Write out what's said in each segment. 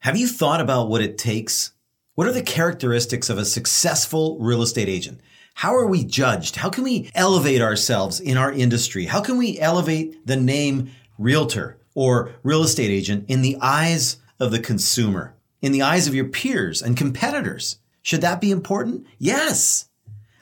Have you thought about what it takes? What are the characteristics of a successful real estate agent? How are we judged? How can we elevate ourselves in our industry? How can we elevate the name realtor or real estate agent in the eyes of the consumer, in the eyes of your peers and competitors? Should that be important? Yes.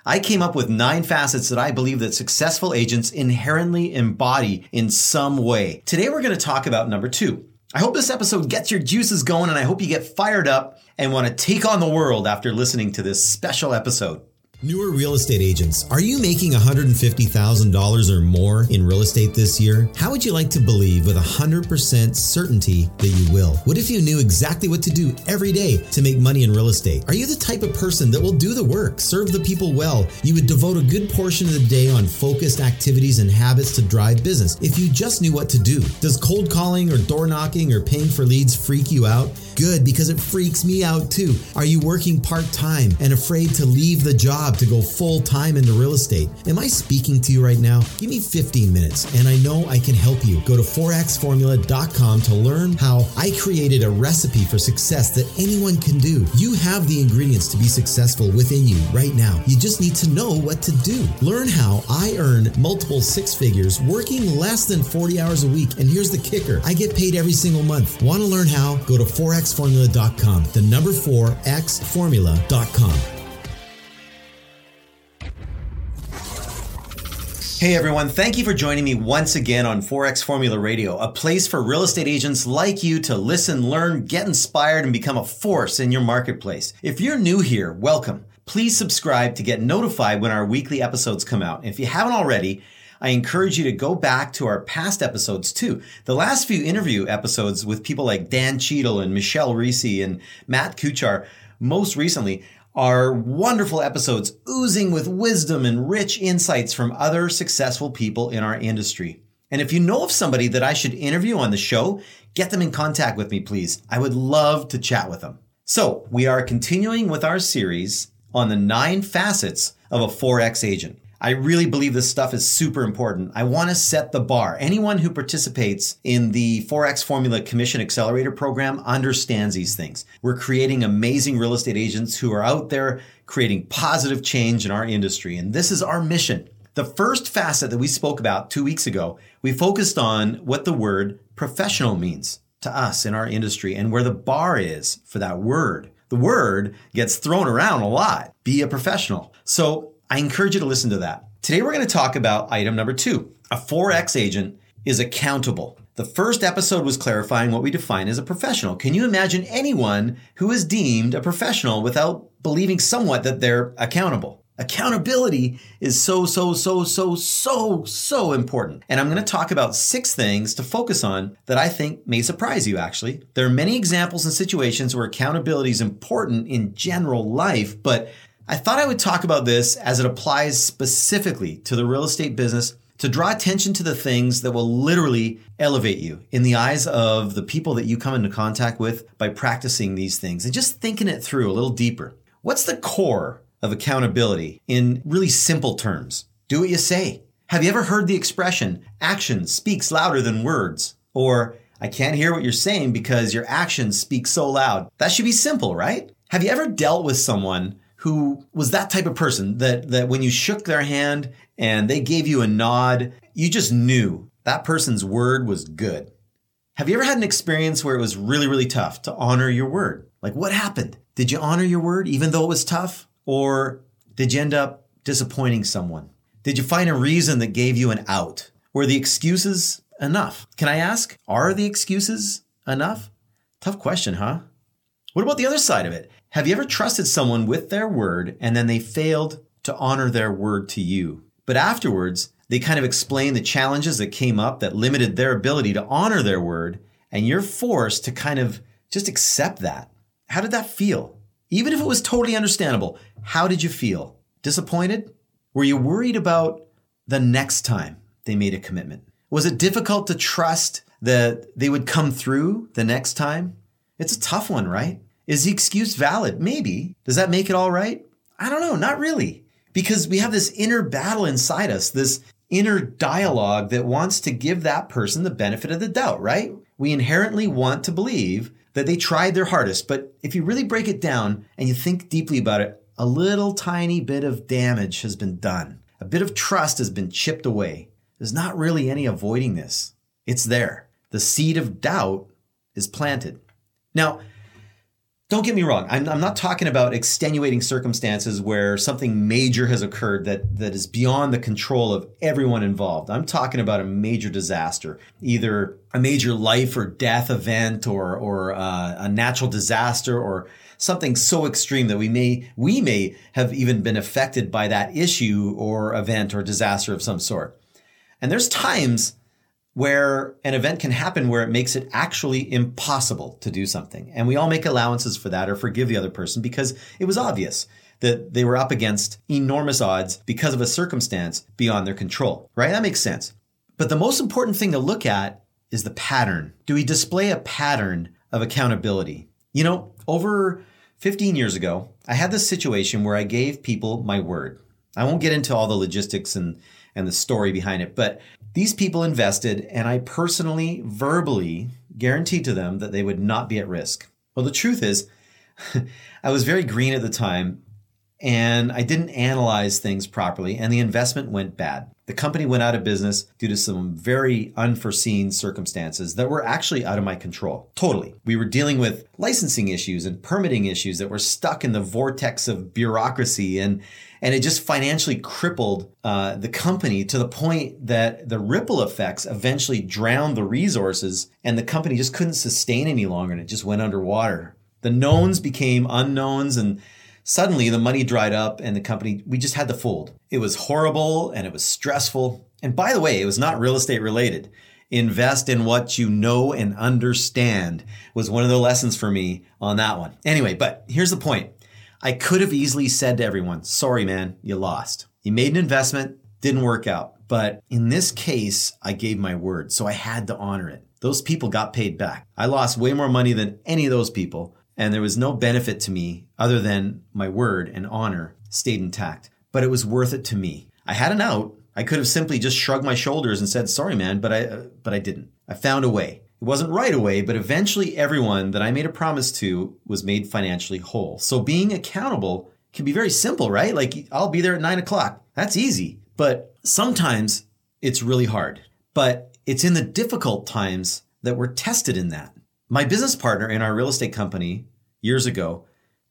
I came up with nine facets that I believe that successful agents inherently embody in some way. Today we're going to talk about number two, I hope this episode gets your juices going and I hope you get fired up and want to take on the world after listening to this special episode. Newer real estate agents, are you making $150,000 or more in real estate this year? How would you like to believe with 100% certainty that you will? What if you knew exactly what to do every day to make money in real estate? Are you the type of person that will do the work, serve the people well? You would devote a good portion of the day on focused activities and habits to drive business if you just knew what to do. Does cold calling or door knocking or paying for leads freak you out? Good, because it freaks me out too. Are you working part time and afraid to leave the job to go full time into real estate? Am I speaking to you right now? Give me 15 minutes and I know I can help you. Go to 4xformula.com to learn how I created a recipe for success that anyone can do. You have the ingredients to be successful within you right now. You just need to know what to do. Learn how I earn multiple six figures working less than 40 hours a week. And here's the kicker I get paid every single month. Want to learn how? Go to 4xformula.com. The number 4 Hey everyone, thank you for joining me once again on 4X Formula Radio, a place for real estate agents like you to listen, learn, get inspired, and become a force in your marketplace. If you're new here, welcome. Please subscribe to get notified when our weekly episodes come out. If you haven't already, I encourage you to go back to our past episodes too. The last few interview episodes with people like Dan Cheadle and Michelle Reese and Matt Kuchar, most recently, are wonderful episodes oozing with wisdom and rich insights from other successful people in our industry. And if you know of somebody that I should interview on the show, get them in contact with me, please. I would love to chat with them. So we are continuing with our series on the nine facets of a 4X agent. I really believe this stuff is super important. I want to set the bar. Anyone who participates in the 4X Formula Commission Accelerator program understands these things. We're creating amazing real estate agents who are out there creating positive change in our industry. And this is our mission. The first facet that we spoke about two weeks ago, we focused on what the word professional means to us in our industry and where the bar is for that word. The word gets thrown around a lot. Be a professional. So I encourage you to listen to that. Today we're going to talk about item number two. A 4X agent is accountable. The first episode was clarifying what we define as a professional. Can you imagine anyone who is deemed a professional without believing somewhat that they're accountable? Accountability is so, so, so, so, so, so important. And I'm going to talk about six things to focus on that I think may surprise you, actually. There are many examples and situations where accountability is important in general life, but I thought I would talk about this as it applies specifically to the real estate business to draw attention to the things that will literally elevate you in the eyes of the people that you come into contact with by practicing these things and just thinking it through a little deeper. What's the core of accountability in really simple terms? Do what you say. Have you ever heard the expression, action speaks louder than words? Or, I can't hear what you're saying because your actions speak so loud. That should be simple, right? Have you ever dealt with someone who was that type of person that, that when you shook their hand and they gave you a nod, you just knew that person's word was good. Have you ever had an experience where it was really, really tough to honor your word? Like what happened? Did you honor your word even though it was tough? Or did you end up disappointing someone? Did you find a reason that gave you an out? Were the excuses enough? Can I ask, are the excuses enough? Tough question, huh? What about the other side of it? Have you ever trusted someone with their word and then they failed to honor their word to you? But afterwards, they kind of explain the challenges that came up that limited their ability to honor their word, and you're forced to kind of just accept that. How did that feel? Even if it was totally understandable, how did you feel? Disappointed? Were you worried about the next time they made a commitment? Was it difficult to trust that they would come through the next time? It's a tough one, right? Is the excuse valid? Maybe. Does that make it all right? I don't know, not really. Because we have this inner battle inside us, this inner dialogue that wants to give that person the benefit of the doubt, right? We inherently want to believe that they tried their hardest, but if you really break it down and you think deeply about it, a little tiny bit of damage has been done. A bit of trust has been chipped away. There's not really any avoiding this. It's there. The seed of doubt is planted. Now, don't get me wrong. I'm, I'm, not talking about extenuating circumstances where something major has occurred that, that is beyond the control of everyone involved. I'm talking about a major disaster, either a major life or death event or, or uh, a natural disaster or something so extreme that we may, we may have even been affected by that issue or event or disaster of some sort. And there's times where an event can happen where it makes it actually impossible to do something. And we all make allowances for that or forgive the other person because it was obvious that they were up against enormous odds because of a circumstance beyond their control, right? That makes sense. But the most important thing to look at is the pattern. Do we display a pattern of accountability? You know, over 15 years ago, I had this situation where I gave people my word. I won't get into all the logistics and, and the story behind it, but these people invested, and I personally, verbally guaranteed to them that they would not be at risk. Well, the truth is, I was very green at the time and I didn't analyze things properly, and the investment went bad. The company went out of business due to some very unforeseen circumstances that were actually out of my control. Totally. We were dealing with licensing issues and permitting issues that were stuck in the vortex of bureaucracy and and it just financially crippled uh, the company to the point that the ripple effects eventually drowned the resources and the company just couldn't sustain any longer and it just went underwater. The knowns became unknowns and suddenly the money dried up and the company we just had to fold. It was horrible and it was stressful. And by the way it was not real estate related. Invest in what you know and understand was one of the lessons for me on that one. Anyway but here's the point I could have easily said to everyone, sorry, man, you lost. You made an investment, didn't work out. But in this case, I gave my word, so I had to honor it. Those people got paid back. I lost way more money than any of those people, and there was no benefit to me other than my word and honor stayed intact. But it was worth it to me. I had an out. I could have simply just shrugged my shoulders and said, "Sorry, man," but I uh, but I didn't. I found a way. It wasn't right away, but eventually everyone that I made a promise to was made financially whole. So being accountable can be very simple, right? Like I'll be there at nine o'clock. That's easy. But sometimes it's really hard. But it's in the difficult times that we're tested in that. My business partner in our real estate company years ago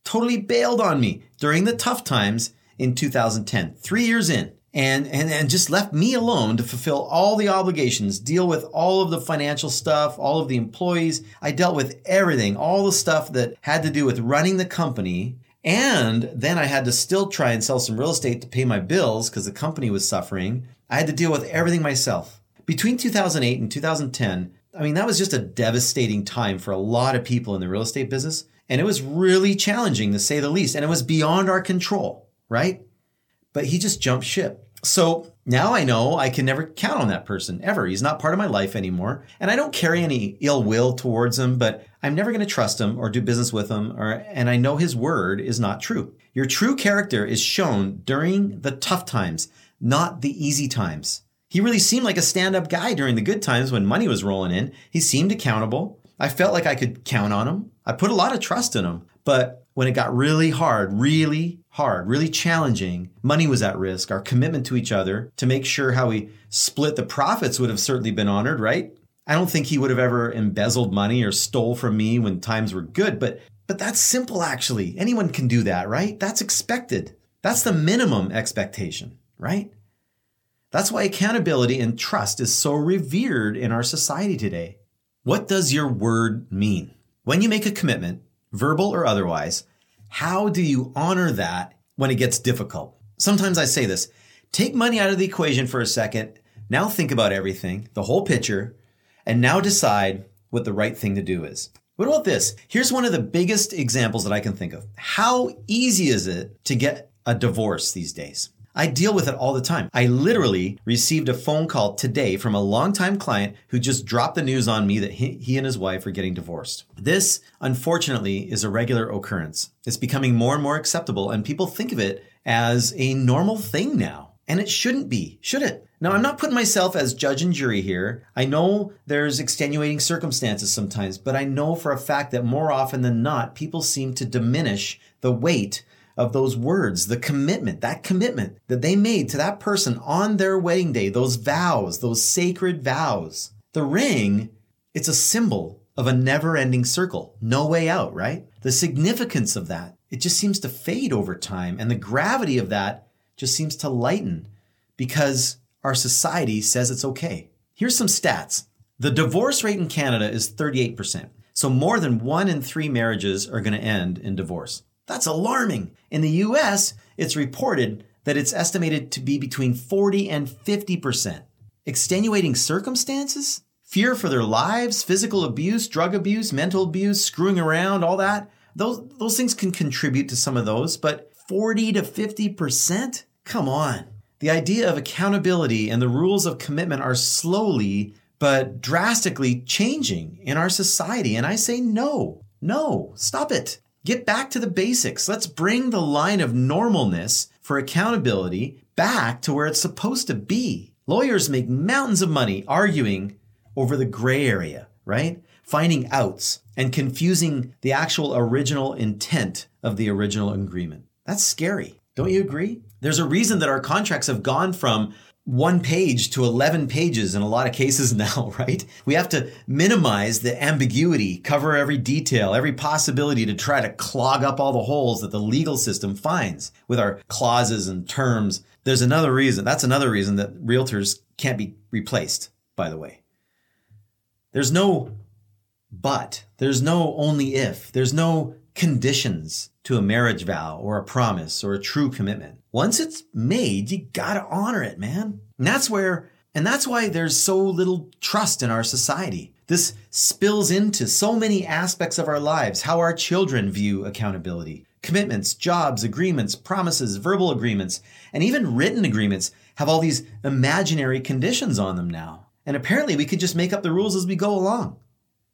totally bailed on me during the tough times in 2010, three years in and, and, and just left me alone to fulfill all the obligations, deal with all of the financial stuff, all of the employees. I dealt with everything, all the stuff that had to do with running the company. And then I had to still try and sell some real estate to pay my bills because the company was suffering. I had to deal with everything myself. Between 2008 and 2010, I mean, that was just a devastating time for a lot of people in the real estate business. And it was really challenging to say the least. And it was beyond our control, right? But he just jumped ship. So now I know I can never count on that person ever. He's not part of my life anymore. And I don't carry any ill will towards him, but I'm never going to trust him or do business with him. Or, and I know his word is not true. Your true character is shown during the tough times, not the easy times. He really seemed like a stand up guy during the good times when money was rolling in. He seemed accountable. I felt like I could count on him. I put a lot of trust in him. But when it got really hard, really hard, really challenging. Money was at risk. Our commitment to each other to make sure how we split the profits would have certainly been honored, right? I don't think he would have ever embezzled money or stole from me when times were good, but but that's simple actually. Anyone can do that, right? That's expected. That's the minimum expectation, right? That's why accountability and trust is so revered in our society today. What does your word mean? When you make a commitment, verbal or otherwise, how do you honor that when it gets difficult? Sometimes I say this take money out of the equation for a second. Now think about everything, the whole picture, and now decide what the right thing to do is. What about this? Here's one of the biggest examples that I can think of. How easy is it to get a divorce these days? I deal with it all the time. I literally received a phone call today from a longtime client who just dropped the news on me that he, he, and his wife are getting divorced. This, unfortunately, is a regular occurrence. It's becoming more and more acceptable, and people think of it as a normal thing now. And it shouldn't be, should it? Now, I'm not putting myself as judge and jury here. I know there's extenuating circumstances sometimes, but I know for a fact that more often than not, people seem to diminish the weight of those words, the commitment, that commitment that they made to that person on their wedding day, those vows, those sacred vows. The ring, it's a symbol of a never ending circle, no way out, right? The significance of that, it just seems to fade over time. And the gravity of that just seems to lighten because our society says it's okay. Here's some stats. The divorce rate in Canada is 38%. So more than one in three marriages are going to end in divorce. That's alarming. In the US, it's reported that it's estimated to be between 40 and 50%. Extenuating circumstances? Fear for their lives, physical abuse, drug abuse, mental abuse, screwing around, all that. Those, those things can contribute to some of those, but 40 to 50%? Come on. The idea of accountability and the rules of commitment are slowly but drastically changing in our society. And I say, no, no, stop it. Get back to the basics. Let's bring the line of normalness for accountability back to where it's supposed to be. Lawyers make mountains of money arguing over the gray area, right? Finding outs and confusing the actual original intent of the original agreement. That's scary. Don't you agree? There's a reason that our contracts have gone from one page to 11 pages in a lot of cases now, right? We have to minimize the ambiguity, cover every detail, every possibility to try to clog up all the holes that the legal system finds with our clauses and terms. There's another reason. That's another reason that realtors can't be replaced, by the way. There's no but, there's no only if, there's no conditions to a marriage vow or a promise or a true commitment. Once it's made, you gotta honor it, man. And that's where, and that's why there's so little trust in our society. This spills into so many aspects of our lives, how our children view accountability. Commitments, jobs, agreements, promises, verbal agreements, and even written agreements have all these imaginary conditions on them now. And apparently we could just make up the rules as we go along.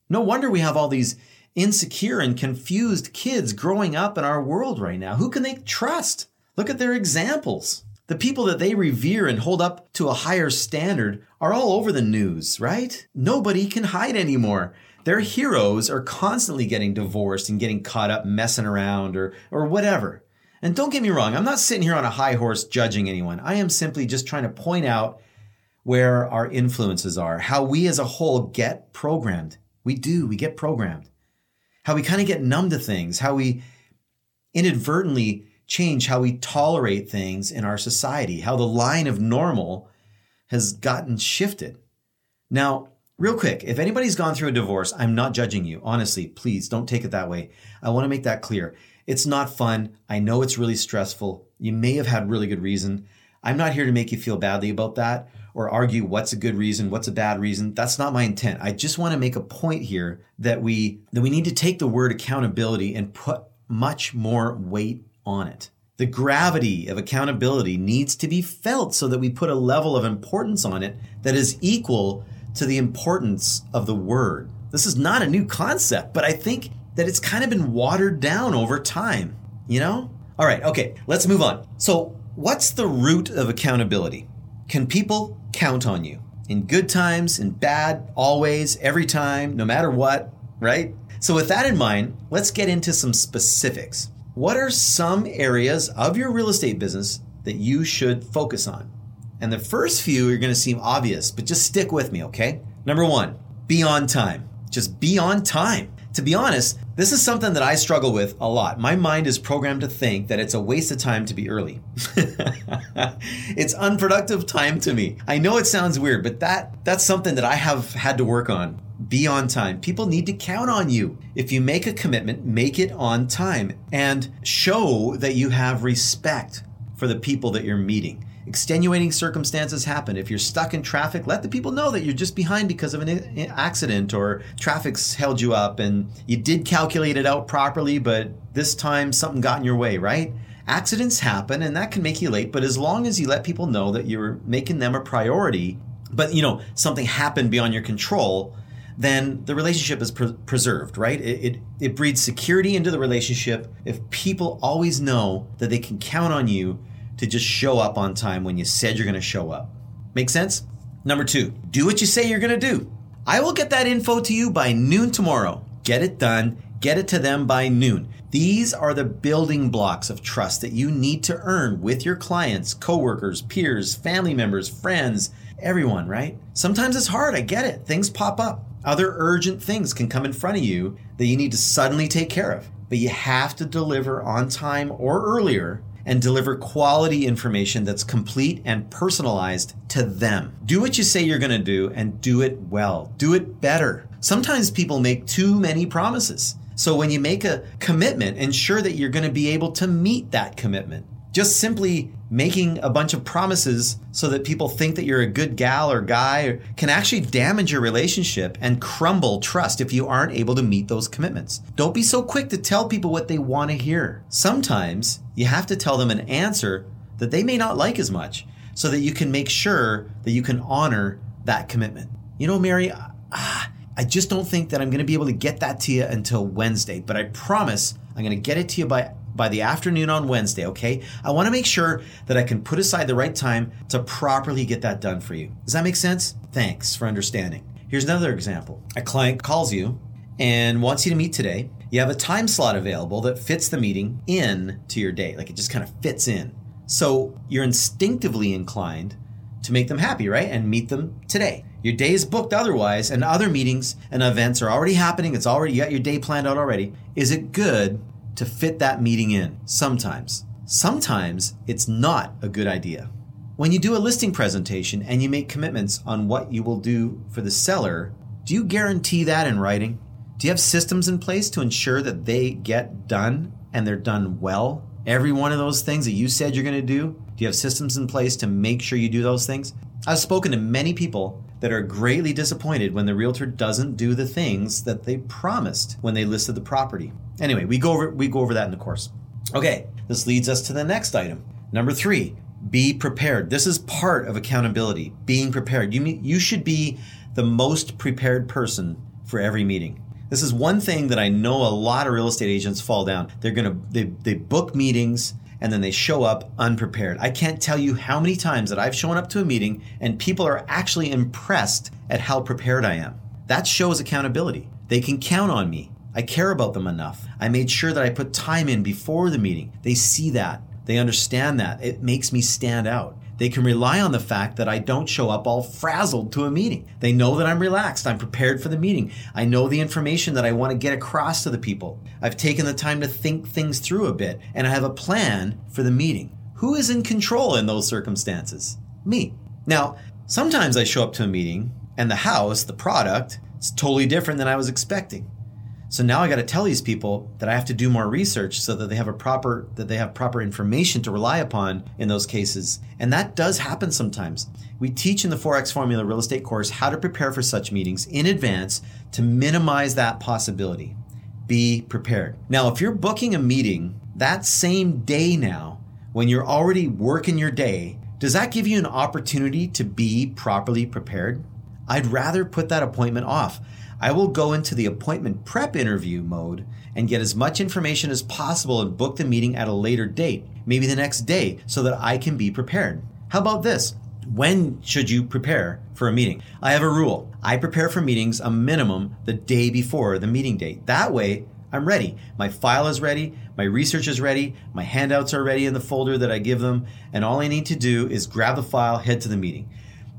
No wonder we have all these insecure and confused kids growing up in our world right now. Who can they trust? Look at their examples. The people that they revere and hold up to a higher standard are all over the news, right? Nobody can hide anymore. Their heroes are constantly getting divorced and getting caught up messing around or, or whatever. And don't get me wrong, I'm not sitting here on a high horse judging anyone. I am simply just trying to point out where our influences are, how we as a whole get programmed. We do, we get programmed how we kind of get numb to things, how we inadvertently change how we tolerate things in our society, how the line of normal has gotten shifted. Now, real quick, if anybody's gone through a divorce, I'm not judging you. Honestly, please don't take it that way. I want to make that clear. It's not fun. I know it's really stressful. You may have had really good reason. I'm not here to make you feel badly about that or argue what's a good reason, what's a bad reason. That's not my intent. I just want to make a point here that we that we need to take the word accountability and put much more weight on it. The gravity of accountability needs to be felt so that we put a level of importance on it that is equal to the importance of the word. This is not a new concept, but I think that it's kind of been watered down over time, you know? All right, okay, let's move on. So, what's the root of accountability? Can people count on you? In good times, in bad, always, every time, no matter what, right? So, with that in mind, let's get into some specifics. What are some areas of your real estate business that you should focus on? And the first few are to seem obvious, but just stick with me, okay? Number one, be on time. Just be on time to be honest, this is something that I struggle with a lot. My mind is programmed to think that it's a waste of time to be early. it's unproductive time to me. I know it sounds weird, but that that's something that I have had to work on. Be on time. People need to count on you. If you make a commitment, make it on time and show that you have respect for the people that you're meeting extenuating circumstances happen. If you're stuck in traffic, let the people know that you're just behind because of an accident or traffic's held you up and you did calculate it out properly, but this time something got in your way, right? Accidents happen and that can make you late, but as long as you let people know that you're making them a priority, but you know, something happened beyond your control, then the relationship is pre- preserved, right? It, it, it breeds security into the relationship if people always know that they can count on you to just show up on time when you said you're going to show up. Make sense? Number two, do what you say you're going to do. I will get that info to you by noon tomorrow. Get it done. Get it to them by noon. These are the building blocks of trust that you need to earn with your clients, coworkers, peers, family members, friends, everyone, right? Sometimes it's hard. I get it. Things pop up. Other urgent things can come in front of you that you need to suddenly take care of. But you have to deliver on time or earlier and deliver quality information that's complete and personalized to them. Do what you say you're going to do and do it well. Do it better. Sometimes people make too many promises. So when you make a commitment, ensure that you're going to be able to meet that commitment. Just simply making a bunch of promises so that people think that you're a good gal or guy can actually damage your relationship and crumble trust if you aren't able to meet those commitments. Don't be so quick to tell people what they want to hear. Sometimes you have to tell them an answer that they may not like as much so that you can make sure that you can honor that commitment. You know, Mary, I just don't think that I'm going to be able to get that to you until Wednesday, but I promise I'm going to get it to you by by the afternoon on Wednesday, okay? I want to make sure that I can put aside the right time to properly get that done for you. Does that make sense? Thanks for understanding. Here's another example. A client calls you and wants you to meet today. You have a time slot available that fits the meeting in to your day. Like it just kind of fits in. So you're instinctively inclined to make them happy, right? And meet them today. Your day is booked otherwise, and other meetings and events are already happening. It's already, you got your day planned out already. Is it good to fit that meeting in? Sometimes. Sometimes it's not a good idea. When you do a listing presentation and you make commitments on what you will do for the seller, do you guarantee that in writing? Do you have systems in place to ensure that they get done and they're done well? Every one of those things that you said you're going to do, do you have systems in place to make sure you do those things? I've spoken to many people that are greatly disappointed when the realtor doesn't do the things that they promised when they listed the property. Anyway, we go over we go over that in the course. Okay, this leads us to the next item. Number 3, be prepared. This is part of accountability, being prepared. You you should be the most prepared person for every meeting. This is one thing that I know a lot of real estate agents fall down. They're gonna they, they book meetings and then they show up unprepared. I can't tell you how many times that I've shown up to a meeting and people are actually impressed at how prepared I am. That shows accountability. They can count on me. I care about them enough. I made sure that I put time in before the meeting. They see that. They understand that. It makes me stand out. They can rely on the fact that I don't show up all frazzled to a meeting. They know that I'm relaxed. I'm prepared for the meeting. I know the information that I want to get across to the people. I've taken the time to think things through a bit, and I have a plan for the meeting. Who is in control in those circumstances? Me. Now, sometimes I show up to a meeting and the house, the product, is totally different than I was expecting. So now I got to tell these people that I have to do more research so that they have a proper that they have proper information to rely upon in those cases. And that does happen sometimes. We teach in the 4X Formula real estate course how to prepare for such meetings in advance to minimize that possibility. Be prepared. Now, if you're booking a meeting that same day now, when you're already working your day, does that give you an opportunity to be properly prepared? I'd rather put that appointment off. I will go into the appointment prep interview mode and get as much information as possible and book the meeting at a later date, maybe the next day, so that I can be prepared. How about this? When should you prepare for a meeting? I have a rule. I prepare for meetings a minimum the day before the meeting date. That way, I'm ready. My file is ready, my research is ready, my handouts are ready in the folder that I give them, and all I need to do is grab the file, head to the meeting.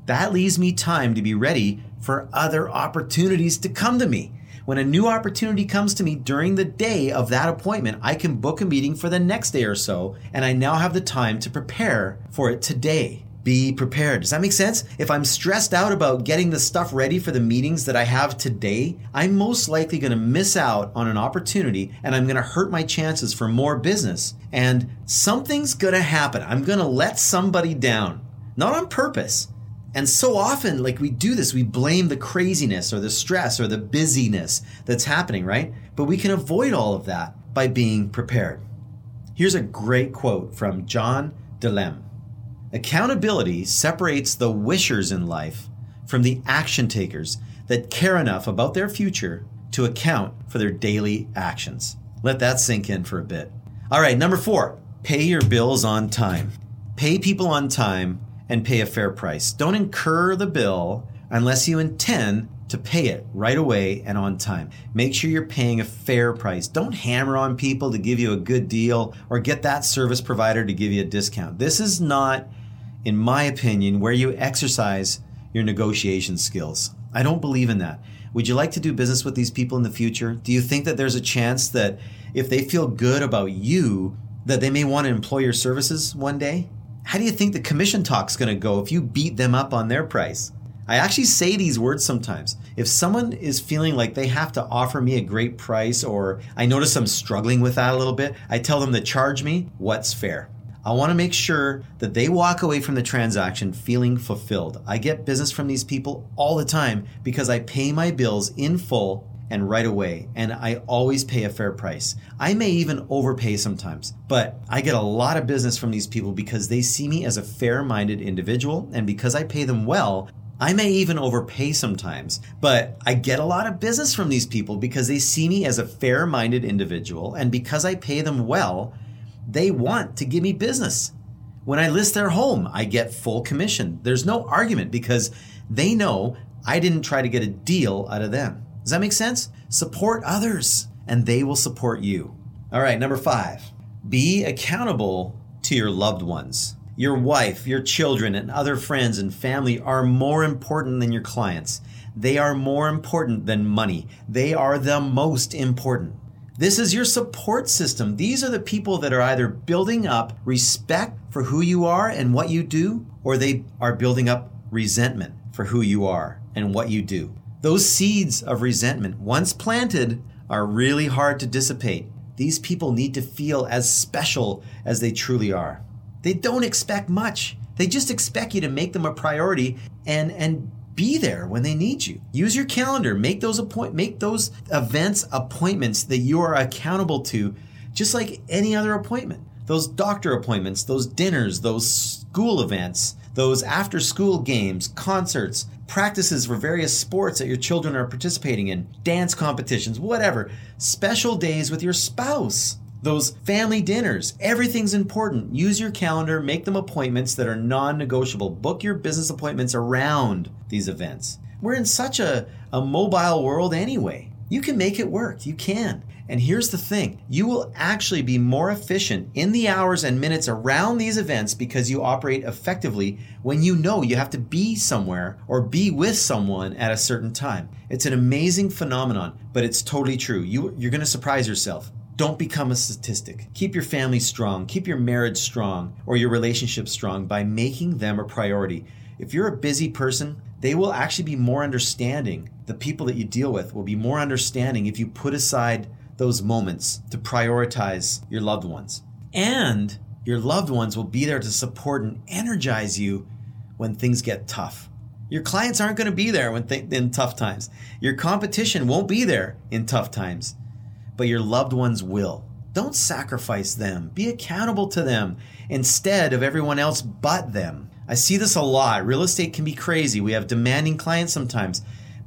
That leaves me time to be ready for other opportunities to come to me. When a new opportunity comes to me during the day of that appointment, I can book a meeting for the next day or so, and I now have the time to prepare for it today. Be prepared. Does that make sense? If I'm stressed out about getting the stuff ready for the meetings that I have today, I'm most likely going to miss out on an opportunity and I'm going to hurt my chances for more business. And something's going to happen. I'm going to let somebody down, not on purpose and so often, like we do this, we blame the craziness or the stress or the busyness that's happening, right? But we can avoid all of that by being prepared. Here's a great quote from John Di Lemme Accountability separates the wishers in life from the action takers that care enough about their future to account for their daily actions. Let that sink in for a bit. All right, number four, pay your bills on time. Pay people on time and pay a fair price. Don't incur the bill unless you intend to pay it right away and on time. Make sure you're paying a fair price. Don't hammer on people to give you a good deal or get that service provider to give you a discount. This is not, in my opinion, where you exercise your negotiation skills. I don't believe in that. Would you like to do business with these people in the future? Do you think that there's a chance that if they feel good about you, that they may want to employ your services one day? How do you think the commission talk's going to go if you beat them up on their price? I actually say these words sometimes. If someone is feeling like they have to offer me a great price or I notice I'm struggling with that a little bit, I tell them to charge me what's fair. I want to make sure that they walk away from the transaction feeling fulfilled. I get business from these people all the time because I pay my bills in full and right away, and I always pay a fair price. I may even overpay sometimes, but I get a lot of business from these people because they see me as a fair minded individual, and because I pay them well, I may even overpay sometimes, but I get a lot of business from these people because they see me as a fair minded individual, and because I pay them well, they want to give me business. When I list their home, I get full commission. There's no argument because they know I didn't try to get a deal out of them. Does that make sense? Support others and they will support you. All right, number five, be accountable to your loved ones. Your wife, your children, and other friends and family are more important than your clients. They are more important than money. They are the most important. This is your support system. These are the people that are either building up respect for who you are and what you do, or they are building up resentment for who you are and what you do. Those seeds of resentment, once planted, are really hard to dissipate. These people need to feel as special as they truly are. They don't expect much. They just expect you to make them a priority and and be there when they need you. Use your calendar. Make those appoint make those events appointments that you are accountable to, just like any other appointment. Those doctor appointments, those dinners, those school events, those after school games, concerts, practices for various sports that your children are participating in, dance competitions, whatever. Special days with your spouse those family dinners. Everything's important. Use your calendar, make them appointments that are non negotiable. Book your business appointments around these events. We're in such a, a mobile world anyway. You can make it work. You can. And here's the thing you will actually be more efficient in the hours and minutes around these events because you operate effectively when you know you have to be somewhere or be with someone at a certain time. It's an amazing phenomenon, but it's totally true. You, you're going to surprise yourself. Don't become a statistic. Keep your family strong, keep your marriage strong, or your relationship strong by making them a priority. If you're a busy person, they will actually be more understanding. The people that you deal with will be more understanding if you put aside those moments to prioritize your loved ones. And your loved ones will be there to support and energize you when things get tough. Your clients aren't going to be there when th- in tough times. Your competition won't be there in tough times but your loved ones will. Don't sacrifice them. Be accountable to them instead of everyone else but them. I see this a lot. Real estate can be crazy. We have demanding clients sometimes,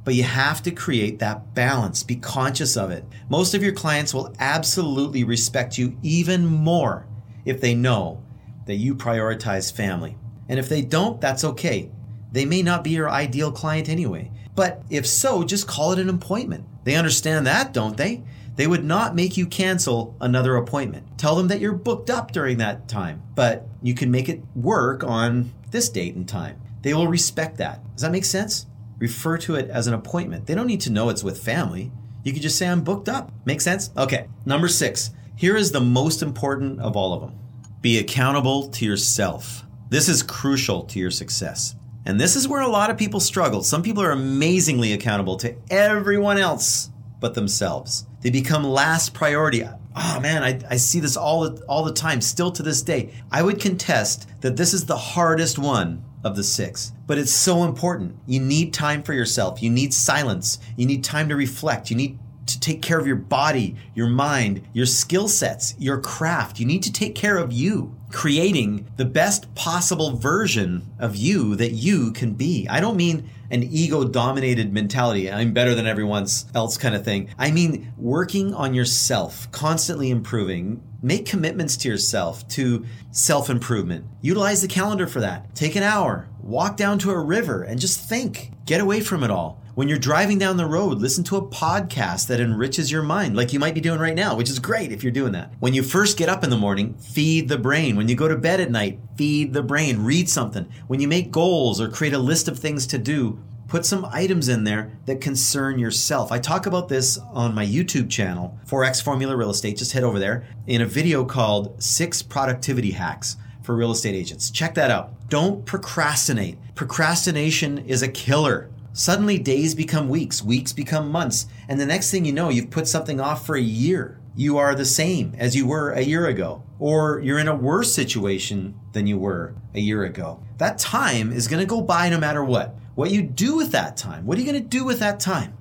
but you have to create that balance. Be conscious of it. Most of your clients will absolutely respect you even more if they know that you prioritize family. And if they don't, that's okay. They may not be your ideal client anyway. But if so, just call it an appointment. They understand that, don't they? They would not make you cancel another appointment. Tell them that you're booked up during that time, but you can make it work on this date and time. They will respect that. Does that make sense? Refer to it as an appointment. They don't need to know it's with family. You can just say, I'm booked up. Make sense? Okay. Number six. Here is the most important of all of them be accountable to yourself. This is crucial to your success. And this is where a lot of people struggle. Some people are amazingly accountable to everyone else but themselves. They become last priority. Oh man, I, I see this all all the time, still to this day. I would contest that this is the hardest one of the six, but it's so important. You need time for yourself. You need silence. You need time to reflect. You need to take care of your body, your mind, your skill sets, your craft. You need to take care of you, creating the best possible version of you that you can be. I don't mean an ego dominated mentality. I'm better than everyone else kind of thing. I mean working on yourself, constantly improving. Make commitments to yourself, to self improvement. Utilize the calendar for that. Take an hour, walk down to a river and just think. Get away from it all. When you're driving down the road, listen to a podcast that enriches your mind, like you might be doing right now, which is great if you're doing that. When you first get up in the morning, feed the brain. When you go to bed at night, feed the brain. Read something. When you make goals or create a list of things to do, put some items in there that concern yourself. I talk about this on my YouTube channel, 4X Formula Real Estate. Just head over there in a video called Six Productivity Hacks for Real Estate Agents. Check that out. Don't procrastinate. Procrastination is a killer. Suddenly, days become weeks, weeks become months, and the next thing you know, you've put something off for a year. You are the same as you were a year ago, or you're in a worse situation than you were a year ago. That time is going to go by no matter what. What you do with that time, what are you going to do with that time?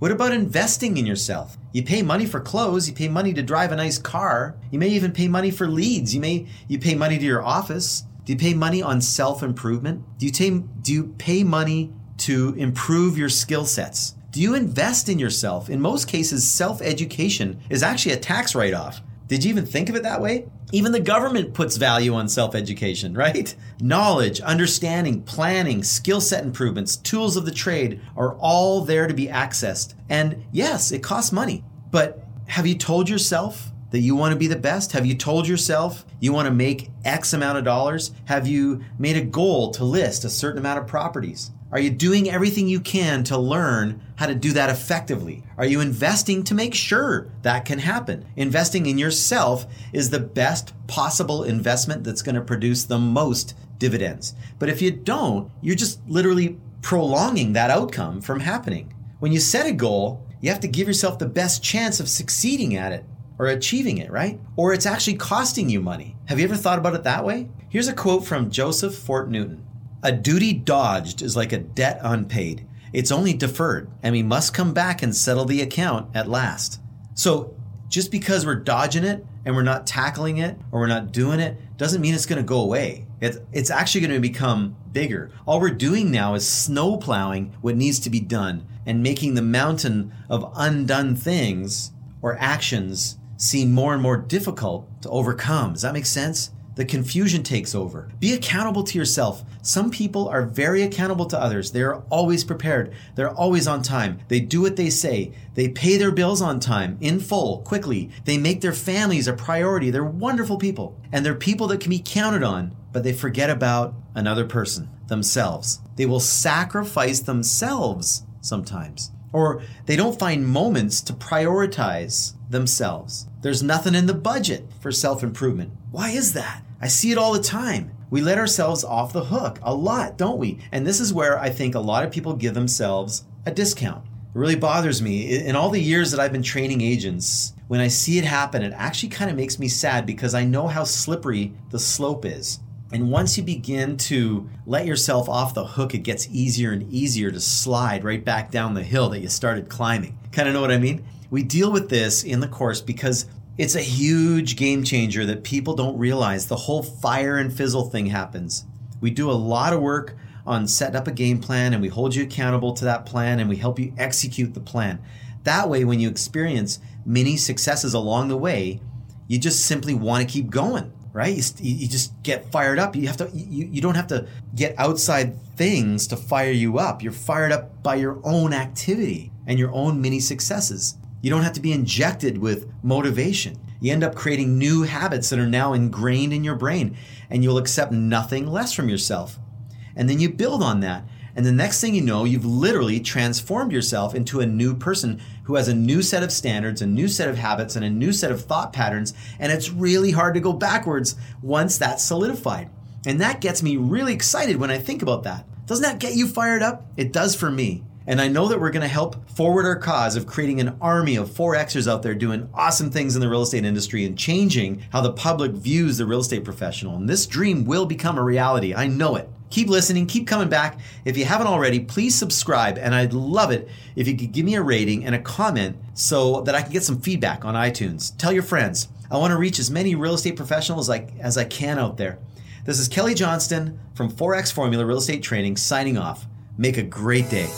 What about investing in yourself? You pay money for clothes, you pay money to drive a nice car, you may even pay money for leads, you may you pay money to your office. Do you pay money on self-improvement? Do you, t- do you pay money to improve your skill sets? Do you invest in yourself? In most cases, self education is actually a tax write off. Did you even think of it that way? Even the government puts value on self education, right? Knowledge, understanding, planning, skill set improvements, tools of the trade are all there to be accessed. And yes, it costs money. But have you told yourself that you want to be the best? Have you told yourself you want to make X amount of dollars? Have you made a goal to list a certain amount of properties? Are you doing everything you can to learn how to do that effectively? Are you investing to make sure that can happen? Investing in yourself is the best possible investment that's going to produce the most dividends. But if you don't, you're just literally prolonging that outcome from happening. When you set a goal, you have to give yourself the best chance of succeeding at it or achieving it, right? Or it's actually costing you money. Have you ever thought about it that way? Here's a quote from Joseph Fort Newton. A duty dodged is like a debt unpaid. It's only deferred, and we must come back and settle the account at last. So, just because we're dodging it and we're not tackling it or we're not doing it doesn't mean it's going to go away. It's, it's actually going to become bigger. All we're doing now is snow plowing what needs to be done and making the mountain of undone things or actions seem more and more difficult to overcome. Does that make sense? the confusion takes over. Be accountable to yourself. Some people are very accountable to others. They are always prepared. They're always on time. They do what they say. They pay their bills on time, in full, quickly. They make their families a priority. They're wonderful people. And they're people that can be counted on, but they forget about another person, themselves. They will sacrifice themselves sometimes. Or they don't find moments to prioritize themselves. There's nothing in the budget for self improvement. Why is that? I see it all the time. We let ourselves off the hook a lot, don't we? And this is where I think a lot of people give themselves a discount. It really bothers me. In all the years that I've been training agents, when I see it happen, it actually kind of makes me sad because I know how slippery the slope is. And once you begin to let yourself off the hook, it gets easier and easier to slide right back down the hill that you started climbing. Kind of know what I mean? We deal with this in the course because it's a huge game changer that people don't realize. The whole fire and fizzle thing happens. We do a lot of work on setting up a game plan and we hold you accountable to that plan and we help you execute the plan. That way, when you experience many successes along the way, you just simply want to keep going, right? You, you just get fired up. You have to. You, you don't have to get outside things to fire you up. You're fired up by your own activity and your own many successes. You don't have to be injected with motivation. You end up creating new habits that are now ingrained in your brain, and you'll accept nothing less from yourself. And then you build on that. And the next thing you know, you've literally transformed yourself into a new person who has a new set of standards, a new set of habits, and a new set of thought patterns. And it's really hard to go backwards once that's solidified. And that gets me really excited when I think about that. Doesn't that get you fired up? It does for me. And I know that we're going to help forward our cause of creating an army of 4Xers out there doing awesome things in the real estate industry and changing how the public views the real estate professional. And this dream will become a reality. I know it. Keep listening, keep coming back. If you haven't already, please subscribe. And I'd love it if you could give me a rating and a comment so that I can get some feedback on iTunes. Tell your friends. I want to reach as many real estate professionals like, as I can out there. This is Kelly Johnston from 4X Formula Real Estate Training signing off. Make a great day.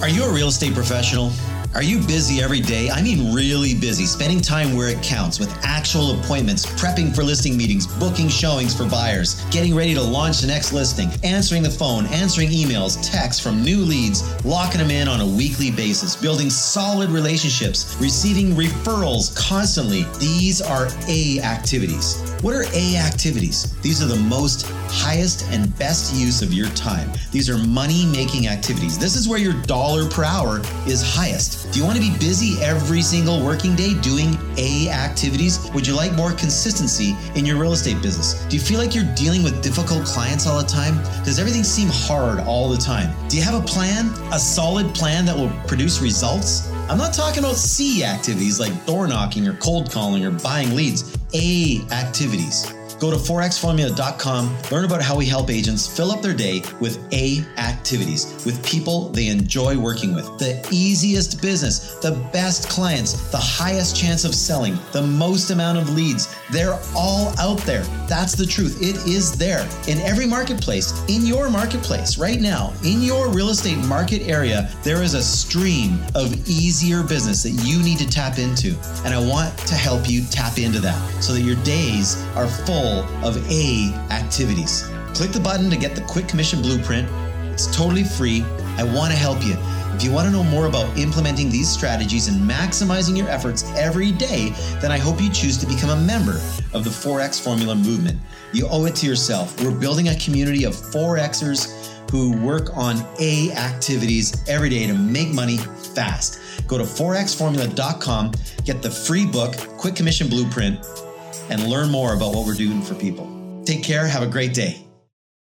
Are you a real estate professional? Are you busy every day? I mean, really busy, spending time where it counts with actual appointments, prepping for listing meetings, booking showings for buyers, getting ready to launch the next listing, answering the phone, answering emails, texts from new leads, locking them in on a weekly basis, building solid relationships, receiving referrals constantly. These are A activities. What are A activities? These are the most highest and best use of your time. These are money making activities. This is where your dollar per hour is highest. Do you want to be busy every single working day doing A activities? Would you like more consistency in your real estate business? Do you feel like you're dealing with difficult clients all the time? Does everything seem hard all the time? Do you have a plan? A solid plan that will produce results? I'm not talking about C activities like door knocking or cold calling or buying leads. A activities. Go to 4xformula.com, learn about how we help agents fill up their day with A activities, with people they enjoy working with. The easiest business, the best clients, the highest chance of selling, the most amount of leads. They're all out there. That's the truth. It is there in every marketplace, in your marketplace right now, in your real estate market area. There is a stream of easier business that you need to tap into. And I want to help you tap into that so that your days are full of A activities. Click the button to get the quick commission blueprint. It's totally free. I want to help you. If you want to know more about implementing these strategies and maximizing your efforts every day, then I hope you choose to become a member of the 4X Formula movement. You owe it to yourself. We're building a community of 4Xers who work on A activities every day to make money fast. Go to 4xformula.com, get the free book, Quick Commission Blueprint, and learn more about what we're doing for people. Take care. Have a great day.